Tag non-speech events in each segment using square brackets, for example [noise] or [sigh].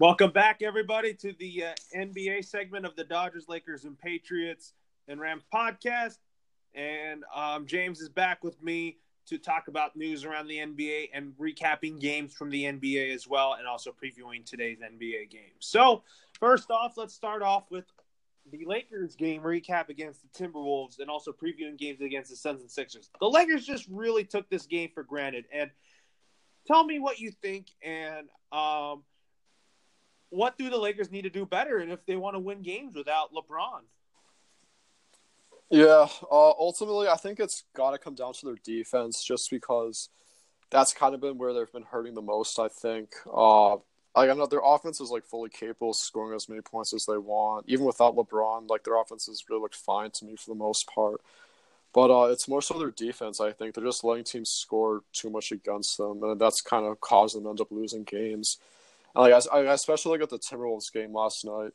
Welcome back, everybody, to the uh, NBA segment of the Dodgers, Lakers, and Patriots and Rams podcast. And um, James is back with me to talk about news around the NBA and recapping games from the NBA as well, and also previewing today's NBA game. So, first off, let's start off with the Lakers game recap against the Timberwolves and also previewing games against the Suns and Sixers. The Lakers just really took this game for granted. And tell me what you think and um, what do the Lakers need to do better and if they want to win games without LeBron? Yeah, uh, ultimately, I think it's got to come down to their defense just because that's kind of been where they've been hurting the most, I think. Uh, like I know their offense is like fully capable of scoring as many points as they want. Even without LeBron, like their offense has really looked fine to me for the most part. But uh, it's more so their defense. I think they're just letting teams score too much against them, and that's kind of caused them to end up losing games. Like I, I especially look at the Timberwolves game last night.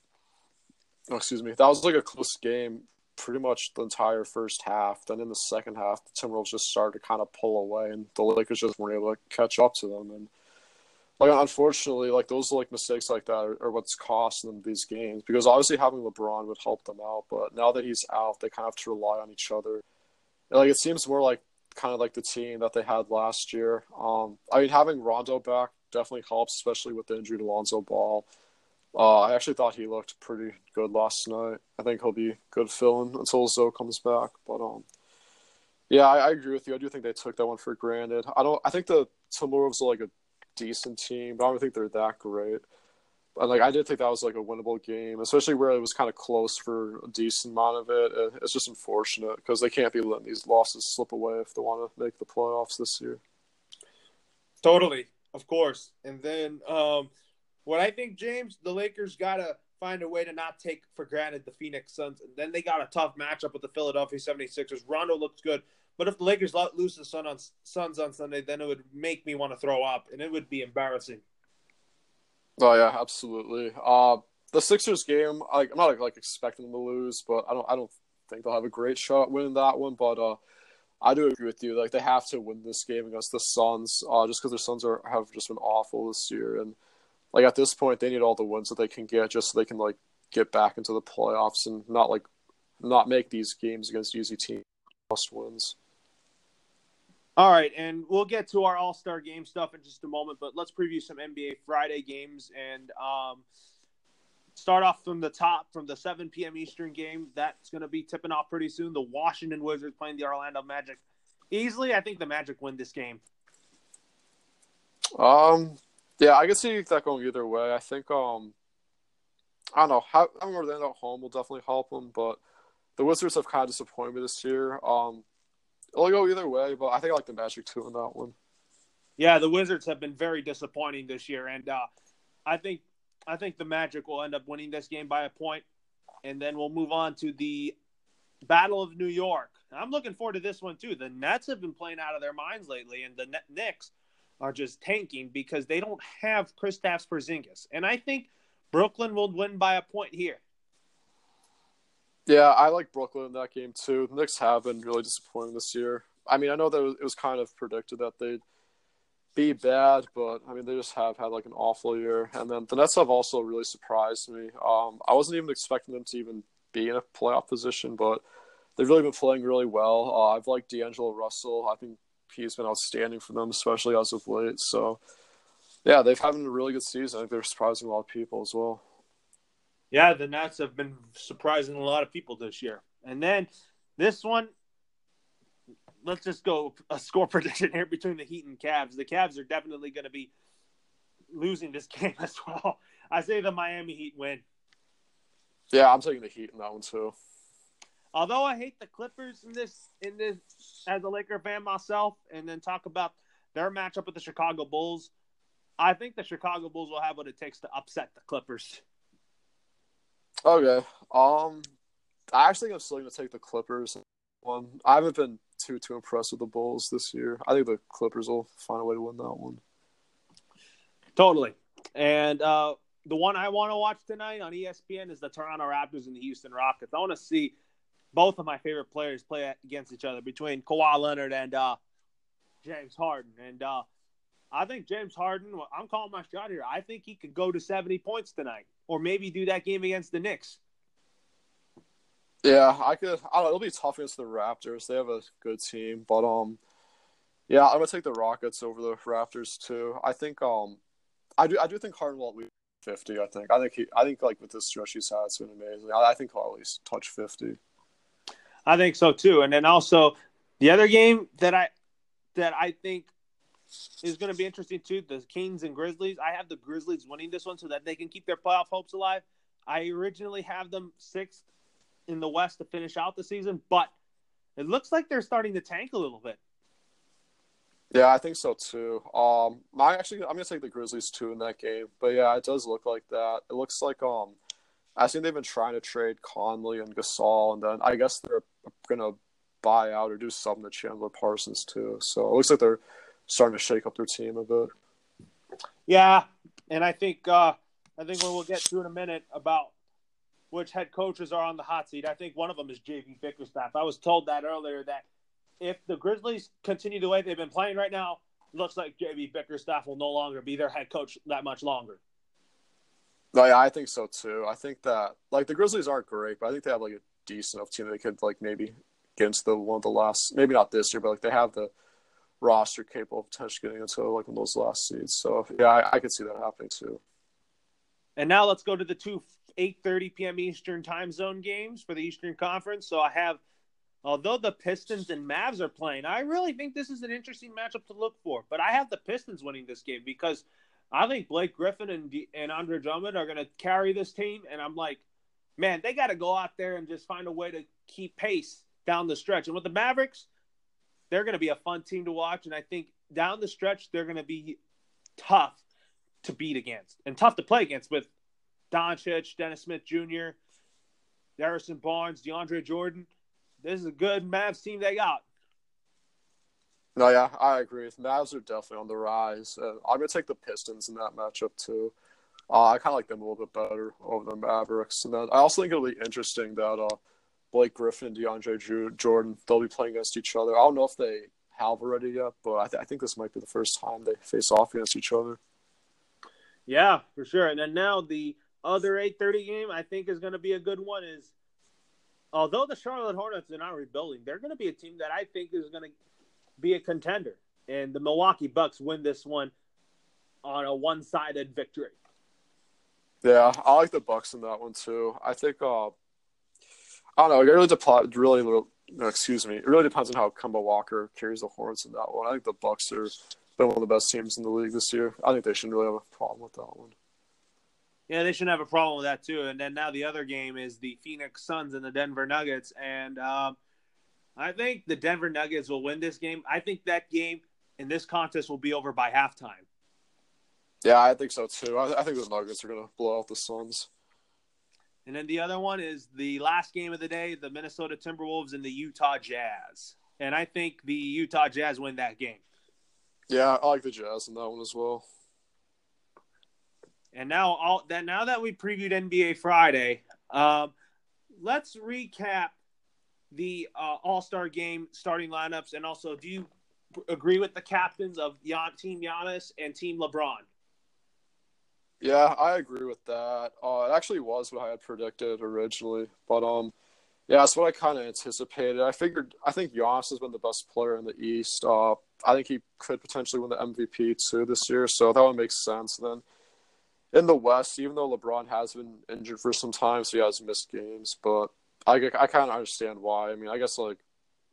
Oh, excuse me, that was like a close game, pretty much the entire first half. Then in the second half, the Timberwolves just started to kind of pull away, and the Lakers just weren't able to catch up to them. And like unfortunately, like those like mistakes like that are, are, what's costing them these games because obviously having LeBron would help them out, but now that he's out, they kind of have to rely on each other. And, like it seems more like kind of like the team that they had last year. Um, I mean, having Rondo back definitely helps, especially with the injury to Lonzo Ball. Uh, I actually thought he looked pretty good last night. I think he'll be good filling until Zoe comes back. But um, yeah, I, I, agree with you. I do think they took that one for granted. I don't. I think the Timberwolves are like a decent team, but I don't think they're that great. And like I did think that was like a winnable game, especially where it was kind of close for a decent amount of it. It's just unfortunate because they can't be letting these losses slip away if they want to make the playoffs this year. Totally, of course. And then um, what I think, James, the Lakers gotta find a way to not take for granted the Phoenix Suns. And then they got a tough matchup with the Philadelphia 76ers. Rondo looks good. But if the Lakers lose the Sun on, Suns on Sunday, then it would make me want to throw up, and it would be embarrassing. Oh yeah, absolutely. Uh, the Sixers game, like, I'm not like expecting them to lose, but I don't, I don't think they'll have a great shot winning that one. But uh, I do agree with you. Like they have to win this game against the Suns, uh, just because the Suns are have just been awful this year, and like at this point, they need all the wins that they can get just so they can like get back into the playoffs and not like not make these games against easy teams must wins. All right, and we'll get to our All Star game stuff in just a moment, but let's preview some NBA Friday games and um, start off from the top from the 7 p.m. Eastern game. That's going to be tipping off pretty soon. The Washington Wizards playing the Orlando Magic. Easily, I think the Magic win this game. Um, yeah, I can see that going either way. I think um, I don't know how I they end at home will definitely help them, but the Wizards have kind of disappointed me this year. Um, it'll go either way, but I think I like the Magic too in that one. Yeah, the Wizards have been very disappointing this year, and uh, I think I think the Magic will end up winning this game by a point, and then we'll move on to the Battle of New York. I'm looking forward to this one too. The Nets have been playing out of their minds lately, and the Knicks are just tanking because they don't have Kristaps Porzingis, and I think Brooklyn will win by a point here. Yeah, I like Brooklyn in that game too. The Knicks have been really disappointing this year. I mean, I know that it was kind of predicted that they'd be bad, but I mean, they just have had like an awful year. And then the Nets have also really surprised me. Um, I wasn't even expecting them to even be in a playoff position, but they've really been playing really well. Uh, I've liked D'Angelo Russell. I think he's been outstanding for them, especially as of late. So, yeah, they've had a really good season. I think they're surprising a lot of people as well. Yeah, the Nets have been surprising a lot of people this year. And then this one, let's just go a score [laughs] prediction here between the Heat and Cavs. The Cavs are definitely going to be losing this [laughs] game as well. I say the Miami Heat win. Yeah, I'm taking the Heat in that one too. Although I hate the Clippers in this in this as a Laker fan myself, and then talk about their matchup with the Chicago Bulls, I think the Chicago Bulls will have what it takes to upset the Clippers. Okay. Um, I actually think I'm still going to take the Clippers. One, I haven't been too too impressed with the Bulls this year. I think the Clippers will find a way to win that one. Totally. And uh, the one I want to watch tonight on ESPN is the Toronto Raptors and the Houston Rockets. I want to see both of my favorite players play against each other between Kawhi Leonard and uh, James Harden. And uh, I think James Harden. I'm calling my shot here. I think he could go to 70 points tonight, or maybe do that game against the Knicks. Yeah, I could. I don't. It'll be tough against the Raptors. They have a good team, but um, yeah, I'm gonna take the Rockets over the Raptors too. I think um, I do. I do think Harden will at least 50. I think. I think he. I think like with this stretch he's had, it's been amazing. I, I think he'll at least touch 50. I think so too. And then also the other game that I that I think is going to be interesting too. The Kings and Grizzlies. I have the Grizzlies winning this one so that they can keep their playoff hopes alive. I originally have them sixth in the West to finish out the season, but it looks like they're starting to tank a little bit. Yeah, I think so too. Um, I actually I'm gonna take the Grizzlies too in that game, but yeah, it does look like that. It looks like um, I think they've been trying to trade Conley and Gasol, and then I guess they're gonna buy out or do something to Chandler Parsons too. So it looks like they're starting to shake up their team a bit. Yeah, and I think uh, I think we'll get to in a minute about which head coaches are on the hot seat. I think one of them is JB Bickerstaff. I was told that earlier that if the Grizzlies continue the way they've been playing right now, looks like JB Bickerstaff will no longer be their head coach that much longer. No, yeah, I think so too. I think that like the Grizzlies aren't great, but I think they have like a decent enough team that they could like maybe get into the one of the last maybe not this year, but like they have the roster capable of potentially getting into like one of those last seeds. So yeah, I, I could see that happening too. And now let's go to the two 8:30 p.m. Eastern time zone games for the Eastern Conference. So I have, although the Pistons and Mavs are playing, I really think this is an interesting matchup to look for. But I have the Pistons winning this game because I think Blake Griffin and and Andre Drummond are going to carry this team, and I'm like, man, they got to go out there and just find a way to keep pace down the stretch. And with the Mavericks, they're going to be a fun team to watch, and I think down the stretch they're going to be tough to beat against and tough to play against with Doncic, Dennis Smith Jr., Harrison Barnes, DeAndre Jordan. This is a good Mavs team they got. No, yeah, I agree. The Mavs are definitely on the rise. Uh, I'm gonna take the Pistons in that matchup too. Uh, I kind of like them a little bit better over the Mavericks, and then I also think it'll be interesting that uh, Blake Griffin and DeAndre Jordan they'll be playing against each other. I don't know if they have already yet, but I, th- I think this might be the first time they face off against each other. Yeah, for sure. And then now the other 8:30 game I think is going to be a good one is although the Charlotte Hornets are not rebuilding, they're going to be a team that I think is going to be a contender. And the Milwaukee Bucks win this one on a one-sided victory. Yeah, I like the Bucks in that one too. I think uh, I don't know. It really depends. Really, no, excuse me. It really depends on how Kemba Walker carries the Hornets in that one. I think the Bucks are been one of the best teams in the league this year. I think they shouldn't really have a problem with that one. Yeah, they shouldn't have a problem with that too. And then now the other game is the Phoenix Suns and the Denver Nuggets, and um, I think the Denver Nuggets will win this game. I think that game in this contest will be over by halftime. Yeah, I think so too. I, I think the Nuggets are going to blow out the Suns. And then the other one is the last game of the day: the Minnesota Timberwolves and the Utah Jazz. And I think the Utah Jazz win that game. Yeah, I like the Jazz in that one as well. And now all that now that we previewed NBA Friday, um, let's recap the uh, All Star Game starting lineups, and also, do you agree with the captains of Team Giannis and Team LeBron? Yeah, I agree with that. Uh, it actually was what I had predicted originally, but um, yeah, it's what I kind of anticipated. I figured I think Giannis has been the best player in the East. Uh, I think he could potentially win the MVP too this year, so that would make sense. Then in the West, even though LeBron has been injured for some time, so he has missed games, but I, I kind of understand why. I mean, I guess like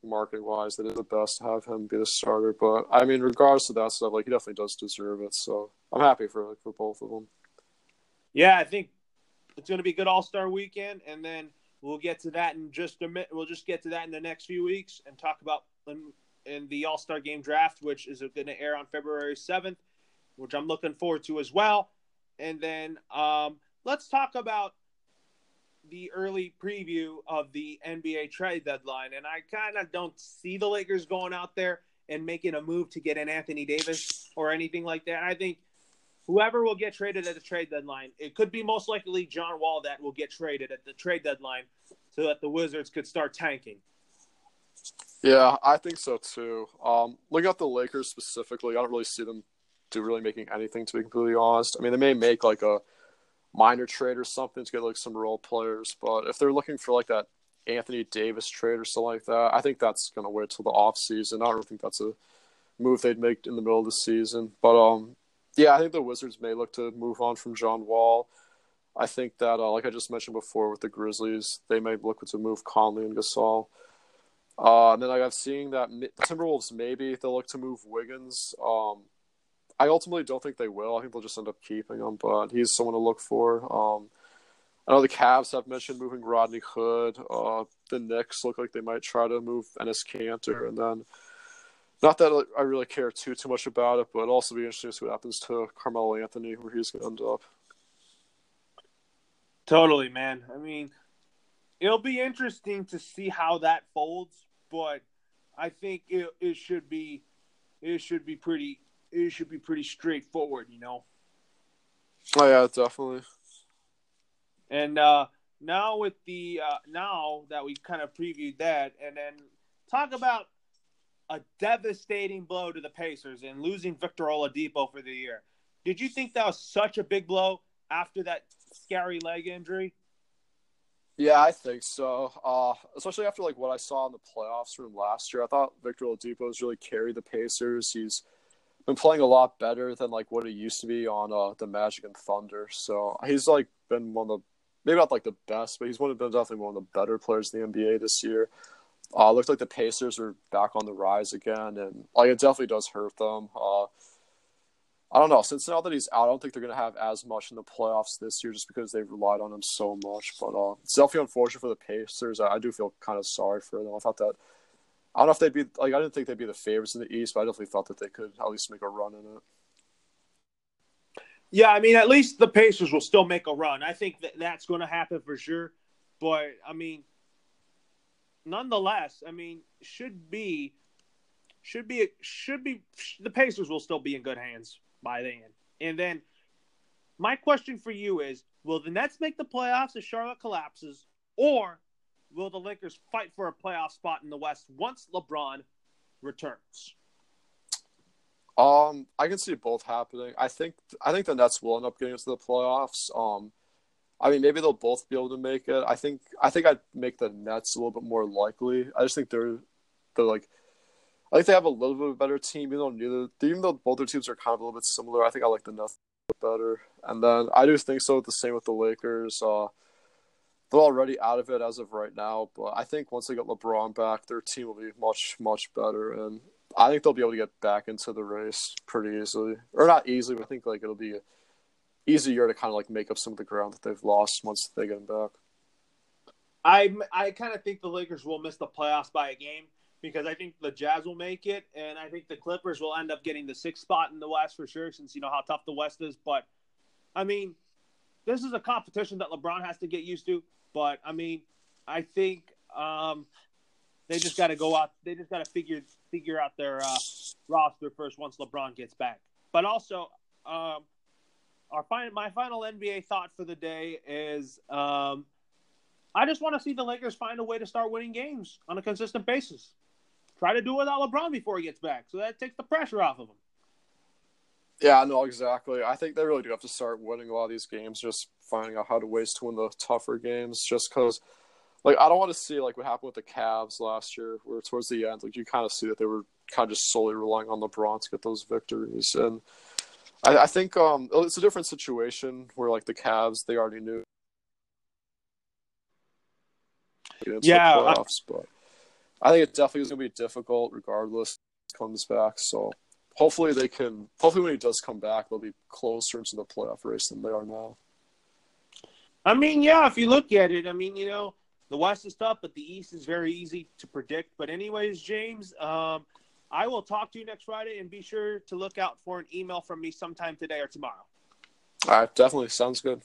marketing wise, it is the best to have him be the starter. But I mean, regardless of that stuff, like he definitely does deserve it. So I'm happy for like for both of them. Yeah, I think it's going to be a good All Star weekend, and then we'll get to that in just a minute. We'll just get to that in the next few weeks and talk about in, in the All Star Game draft, which is going to air on February seventh, which I'm looking forward to as well and then um, let's talk about the early preview of the NBA trade deadline. And I kind of don't see the Lakers going out there and making a move to get an Anthony Davis or anything like that. I think whoever will get traded at the trade deadline, it could be most likely John Wall that will get traded at the trade deadline so that the Wizards could start tanking. Yeah, I think so too. Um, look at the Lakers specifically. I don't really see them really making anything to be completely honest. I mean, they may make like a minor trade or something to get like some role players, but if they're looking for like that Anthony Davis trade or something like that, I think that's gonna wait till the off season. I don't think that's a move they'd make in the middle of the season. But um, yeah, I think the Wizards may look to move on from John Wall. I think that, uh, like I just mentioned before, with the Grizzlies, they may look to move Conley and Gasol. Uh, and then like, I've seen that the Timberwolves maybe they'll look to move Wiggins. Um, I ultimately don't think they will. I think they'll just end up keeping him, but he's someone to look for. Um, I know the Cavs have mentioned moving Rodney Hood. Uh, the Knicks look like they might try to move Enes Kanter, and then not that I really care too too much about it, but also be interesting to see what happens to Carmelo Anthony, where he's going to end up. Totally, man. I mean, it'll be interesting to see how that folds, but I think it, it should be it should be pretty it should be pretty straightforward, you know. Oh yeah, definitely. And uh, now with the uh, now that we kind of previewed that, and then talk about a devastating blow to the Pacers and losing Victor Oladipo for the year. Did you think that was such a big blow after that scary leg injury? Yeah, I think so. Uh, especially after like what I saw in the playoffs from last year, I thought Victor Oladipo has really carried the Pacers. He's been playing a lot better than like what he used to be on uh, the Magic and Thunder. So he's like been one of the maybe not like the best, but he's one of the definitely one of the better players in the NBA this year. Uh, looked like the Pacers are back on the rise again, and like it definitely does hurt them. Uh, I don't know. Since now that he's out, I don't think they're going to have as much in the playoffs this year, just because they've relied on him so much. But uh, it's definitely unfortunate for the Pacers. I, I, do feel kind of sorry for them. I thought that I don't know if they'd be like I didn't think they'd be the favorites in the East, but I definitely thought that they could at least make a run in it. Yeah, I mean, at least the Pacers will still make a run. I think that that's going to happen for sure. But I mean, nonetheless, I mean, should be, should be, should be. The Pacers will still be in good hands by then. And then, my question for you is: Will the Nets make the playoffs if Charlotte collapses, or will the Lakers fight for a playoff spot in the West once LeBron returns? Um, I can see both happening. I think I think the Nets will end up getting into the playoffs. Um, I mean, maybe they'll both be able to make it. I think I think I'd make the Nets a little bit more likely. I just think they're they're like I think they have a little bit of a better team, even though neither even though both their teams are kind of a little bit similar. I think I like the Nets better. And then I do think so. The same with the Lakers. Uh, they're already out of it as of right now, but I think once they get LeBron back, their team will be much much better, and I think they'll be able to get back into the race pretty easily, or not easily, but I think like it'll be easier year to kind of like make up some of the ground that they've lost once they get him back. I I kind of think the Lakers will miss the playoffs by a game because I think the Jazz will make it, and I think the Clippers will end up getting the sixth spot in the West for sure, since you know how tough the West is. But I mean, this is a competition that LeBron has to get used to. But I mean, I think um, they just got to go out. They just got to figure figure out their uh, roster first once LeBron gets back. But also, um, our final, my final NBA thought for the day is um, I just want to see the Lakers find a way to start winning games on a consistent basis. Try to do it without LeBron before he gets back, so that takes the pressure off of him. Yeah, no, exactly. I think they really do have to start winning a lot of these games, just finding out how to ways to win the tougher games. Just because, like, I don't want to see like what happened with the Cavs last year, where towards the end, like you kind of see that they were kind of just solely relying on LeBron to get those victories, and I, I think um, it's a different situation where like the Cavs, they already knew. Yeah, playoffs, I... but I think it definitely is going to be difficult regardless. Comes back, so hopefully they can. Hopefully, when he does come back, they'll be closer into the playoff race than they are now. I mean, yeah, if you look at it, I mean, you know, the West is tough, but the East is very easy to predict. But anyways, James, um, I will talk to you next Friday, and be sure to look out for an email from me sometime today or tomorrow. All right, definitely sounds good.